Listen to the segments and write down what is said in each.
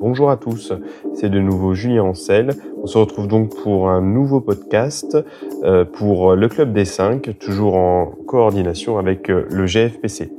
Bonjour à tous, c'est de nouveau Julien Ancel. On se retrouve donc pour un nouveau podcast euh, pour le Club des 5, toujours en coordination avec euh, le GFPC.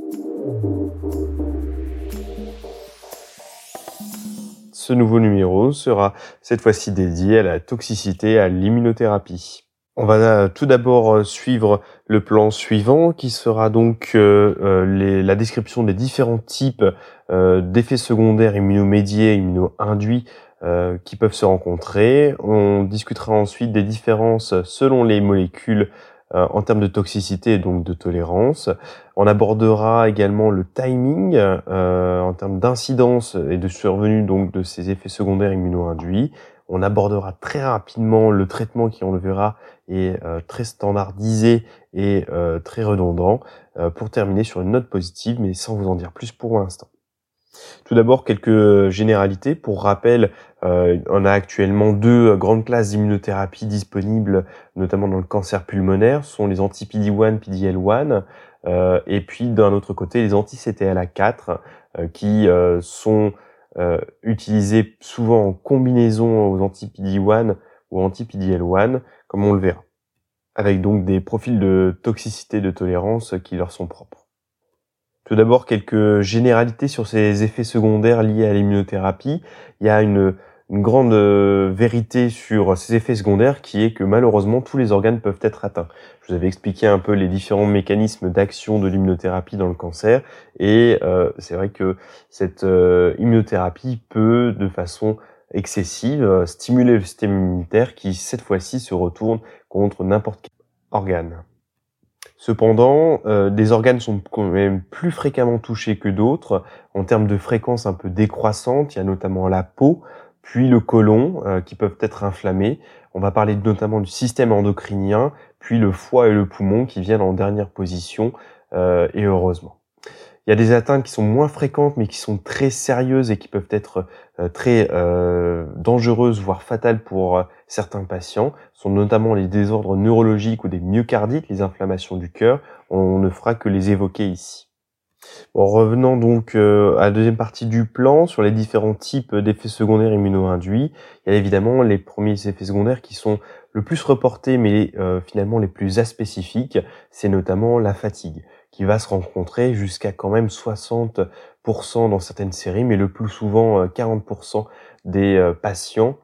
Ce nouveau numéro sera cette fois-ci dédié à la toxicité, à l'immunothérapie. On va euh, tout d'abord euh, suivre le plan suivant qui sera donc euh, la description des différents types d'effets secondaires immunomédiés immuno-induits qui peuvent se rencontrer. On discutera ensuite des différences selon les molécules en termes de toxicité et donc de tolérance. On abordera également le timing en termes d'incidence et de survenue donc de ces effets secondaires immuno-induits. On abordera très rapidement le traitement qui, on le verra, est euh, très standardisé et euh, très redondant euh, pour terminer sur une note positive, mais sans vous en dire plus pour l'instant. Tout d'abord, quelques généralités. Pour rappel, on a actuellement deux grandes classes d'immunothérapie disponibles, notamment dans le cancer pulmonaire, ce sont les anti-PD-1, PD-L1, et puis d'un autre côté, les anti-CTLA4, qui sont euh, utilisé souvent en combinaison aux anti-PD-1 ou anti-PD-L1, comme on le verra, avec donc des profils de toxicité de tolérance qui leur sont propres. Tout d'abord, quelques généralités sur ces effets secondaires liés à l'immunothérapie. Il y a une une grande euh, vérité sur ces effets secondaires qui est que malheureusement tous les organes peuvent être atteints. Je vous avais expliqué un peu les différents mécanismes d'action de l'immunothérapie dans le cancer et euh, c'est vrai que cette euh, immunothérapie peut de façon excessive stimuler le système immunitaire qui cette fois-ci se retourne contre n'importe quel organe. Cependant, des organes sont quand même plus fréquemment touchés que d'autres en termes de fréquence un peu décroissante. Il y a notamment la peau, puis le côlon euh, qui peuvent être inflammés. On va parler notamment du système endocrinien, puis le foie et le poumon qui viennent en dernière position, euh, et heureusement. Il y a des atteintes qui sont moins fréquentes mais qui sont très sérieuses et qui peuvent être euh, très dangereuses, voire fatales pour certains patients. Ce sont notamment les désordres neurologiques ou des myocardites, les inflammations du cœur. On ne fera que les évoquer ici. Bon, revenant donc euh, à la deuxième partie du plan sur les différents types d'effets secondaires immuno-induits, il y a évidemment les premiers effets secondaires qui sont le plus reportés mais euh, finalement les plus aspécifiques, c'est notamment la fatigue qui va se rencontrer jusqu'à quand même 60% dans certaines séries, mais le plus souvent 40% euh, des patients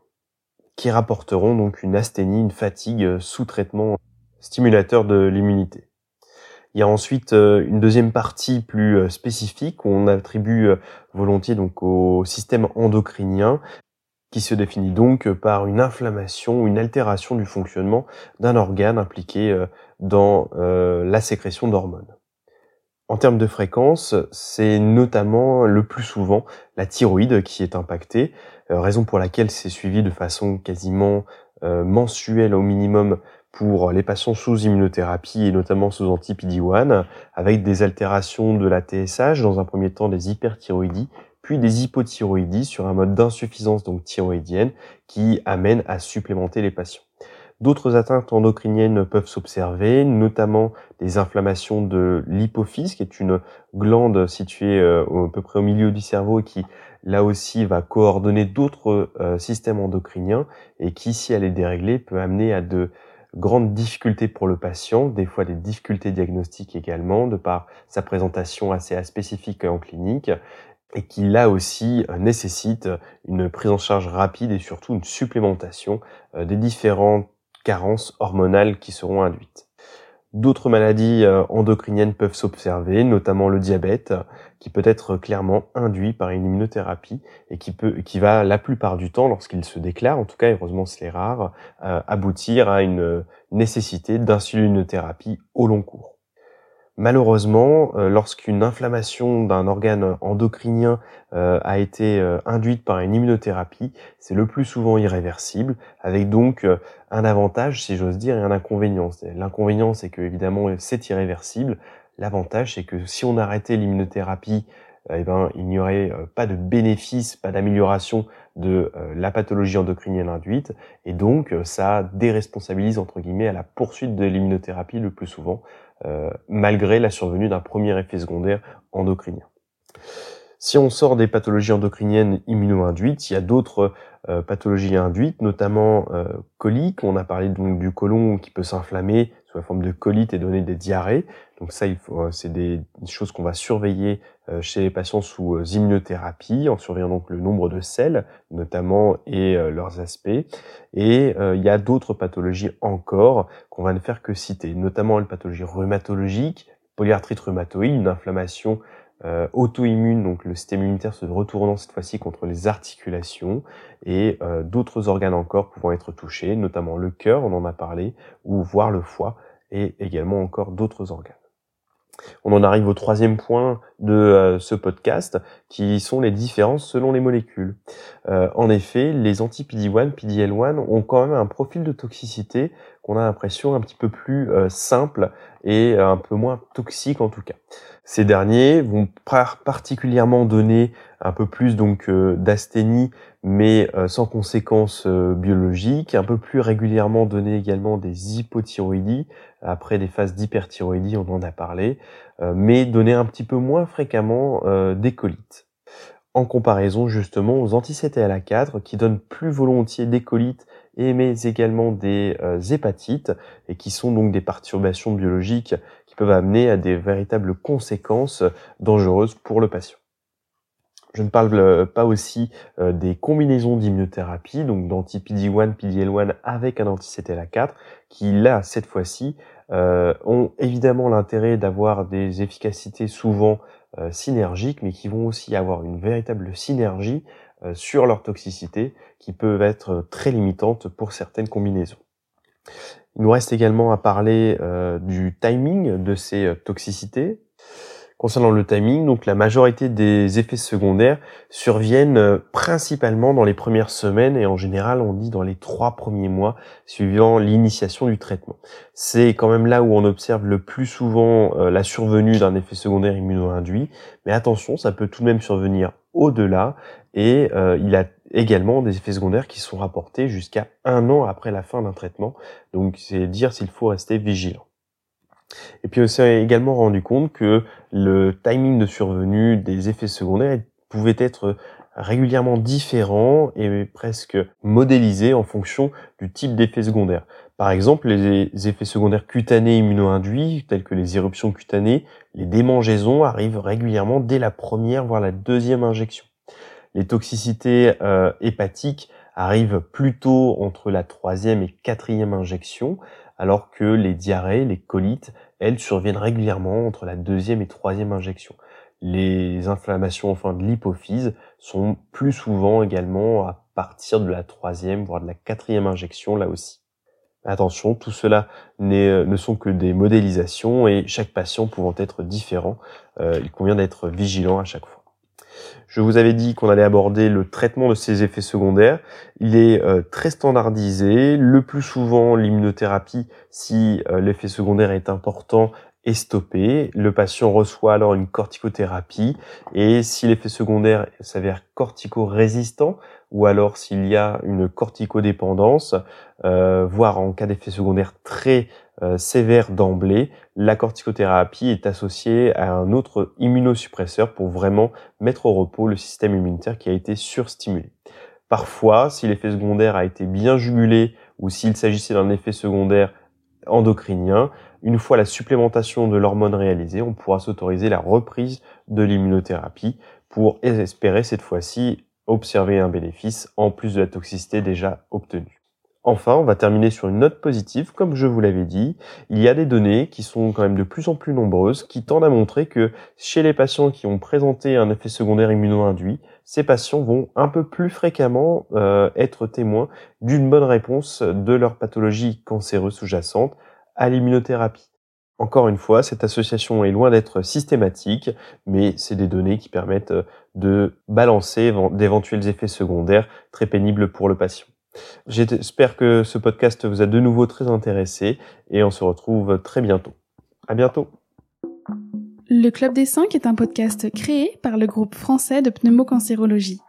qui rapporteront donc une asthénie, une fatigue sous traitement stimulateur de l'immunité. Il y a ensuite euh, une deuxième partie plus euh, spécifique où on attribue euh, volontiers donc au système endocrinien qui se définit donc par une inflammation ou une altération du fonctionnement d'un organe impliqué dans la sécrétion d'hormones. En termes de fréquence, c'est notamment le plus souvent la thyroïde qui est impactée, raison pour laquelle c'est suivi de façon quasiment mensuelle au minimum pour les patients sous immunothérapie et notamment sous anti-PD-1 avec des altérations de la TSH, dans un premier temps des hyperthyroïdies, puis des hypothyroïdies sur un mode d'insuffisance donc thyroïdienne qui amène à supplémenter les patients. D'autres atteintes endocriniennes peuvent s'observer, notamment des inflammations de l'hypophyse, qui est une glande située euh, à peu près au milieu du cerveau et qui, là aussi, va coordonner d'autres euh, systèmes endocriniens et qui, si elle est déréglée, peut amener à de grandes difficultés pour le patient, des fois des difficultés diagnostiques également, de par sa présentation assez spécifique en clinique, et qui là aussi euh, nécessite une prise en charge rapide et surtout une supplémentation euh, des différentes carences hormonales qui seront induites. D'autres maladies euh, endocriniennes peuvent s'observer, notamment le diabète, qui peut être clairement induit par une immunothérapie et qui peut, qui va la plupart du temps, lorsqu'il se déclare, en tout cas heureusement c'est rare, euh, aboutir à une nécessité d'insulinothérapie au long cours. Malheureusement, euh, lorsqu'une inflammation d'un organe endocrinien euh, a été euh, induite par une immunothérapie, c'est le plus souvent irréversible, avec donc un avantage, si j'ose dire, et un inconvénient. L'inconvénient, c'est que évidemment c'est irréversible. L'avantage, c'est que si on arrêtait l'immunothérapie, eh ben, il n'y aurait pas de bénéfice, pas d'amélioration de la pathologie endocrinienne induite, et donc ça déresponsabilise entre guillemets à la poursuite de l'immunothérapie le plus souvent, euh, malgré la survenue d'un premier effet secondaire endocrinien. Si on sort des pathologies endocriniennes immuno-induites, il y a d'autres euh, pathologies induites, notamment euh, coliques. On a parlé donc du côlon qui peut s'inflammer sous la forme de colite et donner des diarrhées. Donc ça, euh, c'est des choses qu'on va surveiller euh, chez les patients sous immunothérapie, en surveillant donc le nombre de selles, notamment, et leurs aspects. Et il y a d'autres pathologies encore qu'on va ne faire que citer, notamment les pathologies rhumatologiques, polyarthrite rhumatoïde, une inflammation euh, auto-immune, donc le système immunitaire se retournant cette fois-ci contre les articulations et euh, d'autres organes encore pouvant être touchés, notamment le cœur, on en a parlé, ou voire le foie et également encore d'autres organes. On en arrive au troisième point de euh, ce podcast, qui sont les différences selon les molécules. Euh, en effet, les anti-PD1, PDL1 ont quand même un profil de toxicité qu'on a l'impression un petit peu plus euh, simple et un peu moins toxique en tout cas. Ces derniers vont particulièrement donner un peu plus donc d'asthénie, mais sans conséquences biologiques, un peu plus régulièrement donner également des hypothyroïdies après des phases d'hyperthyroïdie, on en a parlé, mais donner un petit peu moins fréquemment euh, des colites. En comparaison justement aux anti-CTLA4 qui donnent plus volontiers des colites et mais également des euh, hépatites et qui sont donc des perturbations biologiques qui peuvent amener à des véritables conséquences dangereuses pour le patient. Je ne parle euh, pas aussi des combinaisons d'immunothérapie, donc d'anti-PD1, PDL1 avec un anti-CTLA4, qui là, cette fois-ci, euh, ont évidemment l'intérêt d'avoir des efficacités souvent euh, synergiques, mais qui vont aussi avoir une véritable synergie euh, sur leur toxicité, qui peuvent être très limitantes pour certaines combinaisons. Il nous reste également à parler du timing de ces toxicités. Concernant le timing, donc la majorité des effets secondaires surviennent euh, principalement dans les premières semaines et en général on dit dans les trois premiers mois suivant l'initiation du traitement. C'est quand même là où on observe le plus souvent euh, la survenue d'un effet secondaire immuno-induit, mais attention, ça peut tout de même survenir au-delà et euh, il a également des effets secondaires qui sont rapportés jusqu'à un an après la fin d'un traitement. Donc c'est dire s'il faut rester vigilant. Et puis on s'est également rendu compte que le timing de survenue des effets secondaires pouvait être régulièrement différent et presque modélisé en fonction du type d'effet secondaire. Par exemple, les effets secondaires cutanés immuno-induits, tels que les éruptions cutanées, les démangeaisons arrivent régulièrement dès la première, voire la deuxième injection. Les toxicités euh, hépatiques arrivent plutôt entre la troisième et quatrième injection, alors que les diarrhées, les colites, elles surviennent régulièrement entre la deuxième et troisième injection. Les inflammations enfin de l'hypophyse sont plus souvent également à partir de la troisième, voire de la quatrième injection là aussi. Attention, tout cela ne sont que des modélisations et chaque patient pouvant être différent, euh, il convient d'être vigilant à chaque fois. Je vous avais dit qu'on allait aborder le traitement de ces effets secondaires. Il est euh, très standardisé. Le plus souvent, l'immunothérapie, si euh, l'effet secondaire est important, est stoppé. Le patient reçoit alors une corticothérapie et si l'effet secondaire s'avère cortico-résistant ou alors s'il y a une corticodépendance, euh, voire en cas d'effet secondaire très euh, sévère d'emblée, la corticothérapie est associée à un autre immunosuppresseur pour vraiment mettre au repos le système immunitaire qui a été surstimulé. Parfois, si l'effet secondaire a été bien jugulé ou s'il s'agissait d'un effet secondaire endocrinien, une fois la supplémentation de l'hormone réalisée, on pourra s'autoriser la reprise de l'immunothérapie pour espérer cette fois-ci observer un bénéfice en plus de la toxicité déjà obtenue. Enfin, on va terminer sur une note positive. Comme je vous l'avais dit, il y a des données qui sont quand même de plus en plus nombreuses qui tendent à montrer que chez les patients qui ont présenté un effet secondaire immuno-induit, ces patients vont un peu plus fréquemment euh, être témoins d'une bonne réponse de leur pathologie cancéreuse sous-jacente à l'immunothérapie. Encore une fois, cette association est loin d'être systématique, mais c'est des données qui permettent de balancer d'éventuels effets secondaires très pénibles pour le patient. J'espère que ce podcast vous a de nouveau très intéressé et on se retrouve très bientôt. À bientôt. Le Club des 5 est un podcast créé par le groupe français de pneumocancérologie.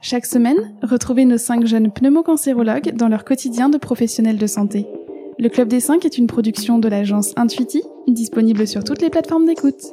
Chaque semaine, retrouvez nos 5 jeunes pneumocancérologues dans leur quotidien de professionnels de santé. Le Club des 5 est une production de l'agence Intuiti, disponible sur toutes les plateformes d'écoute.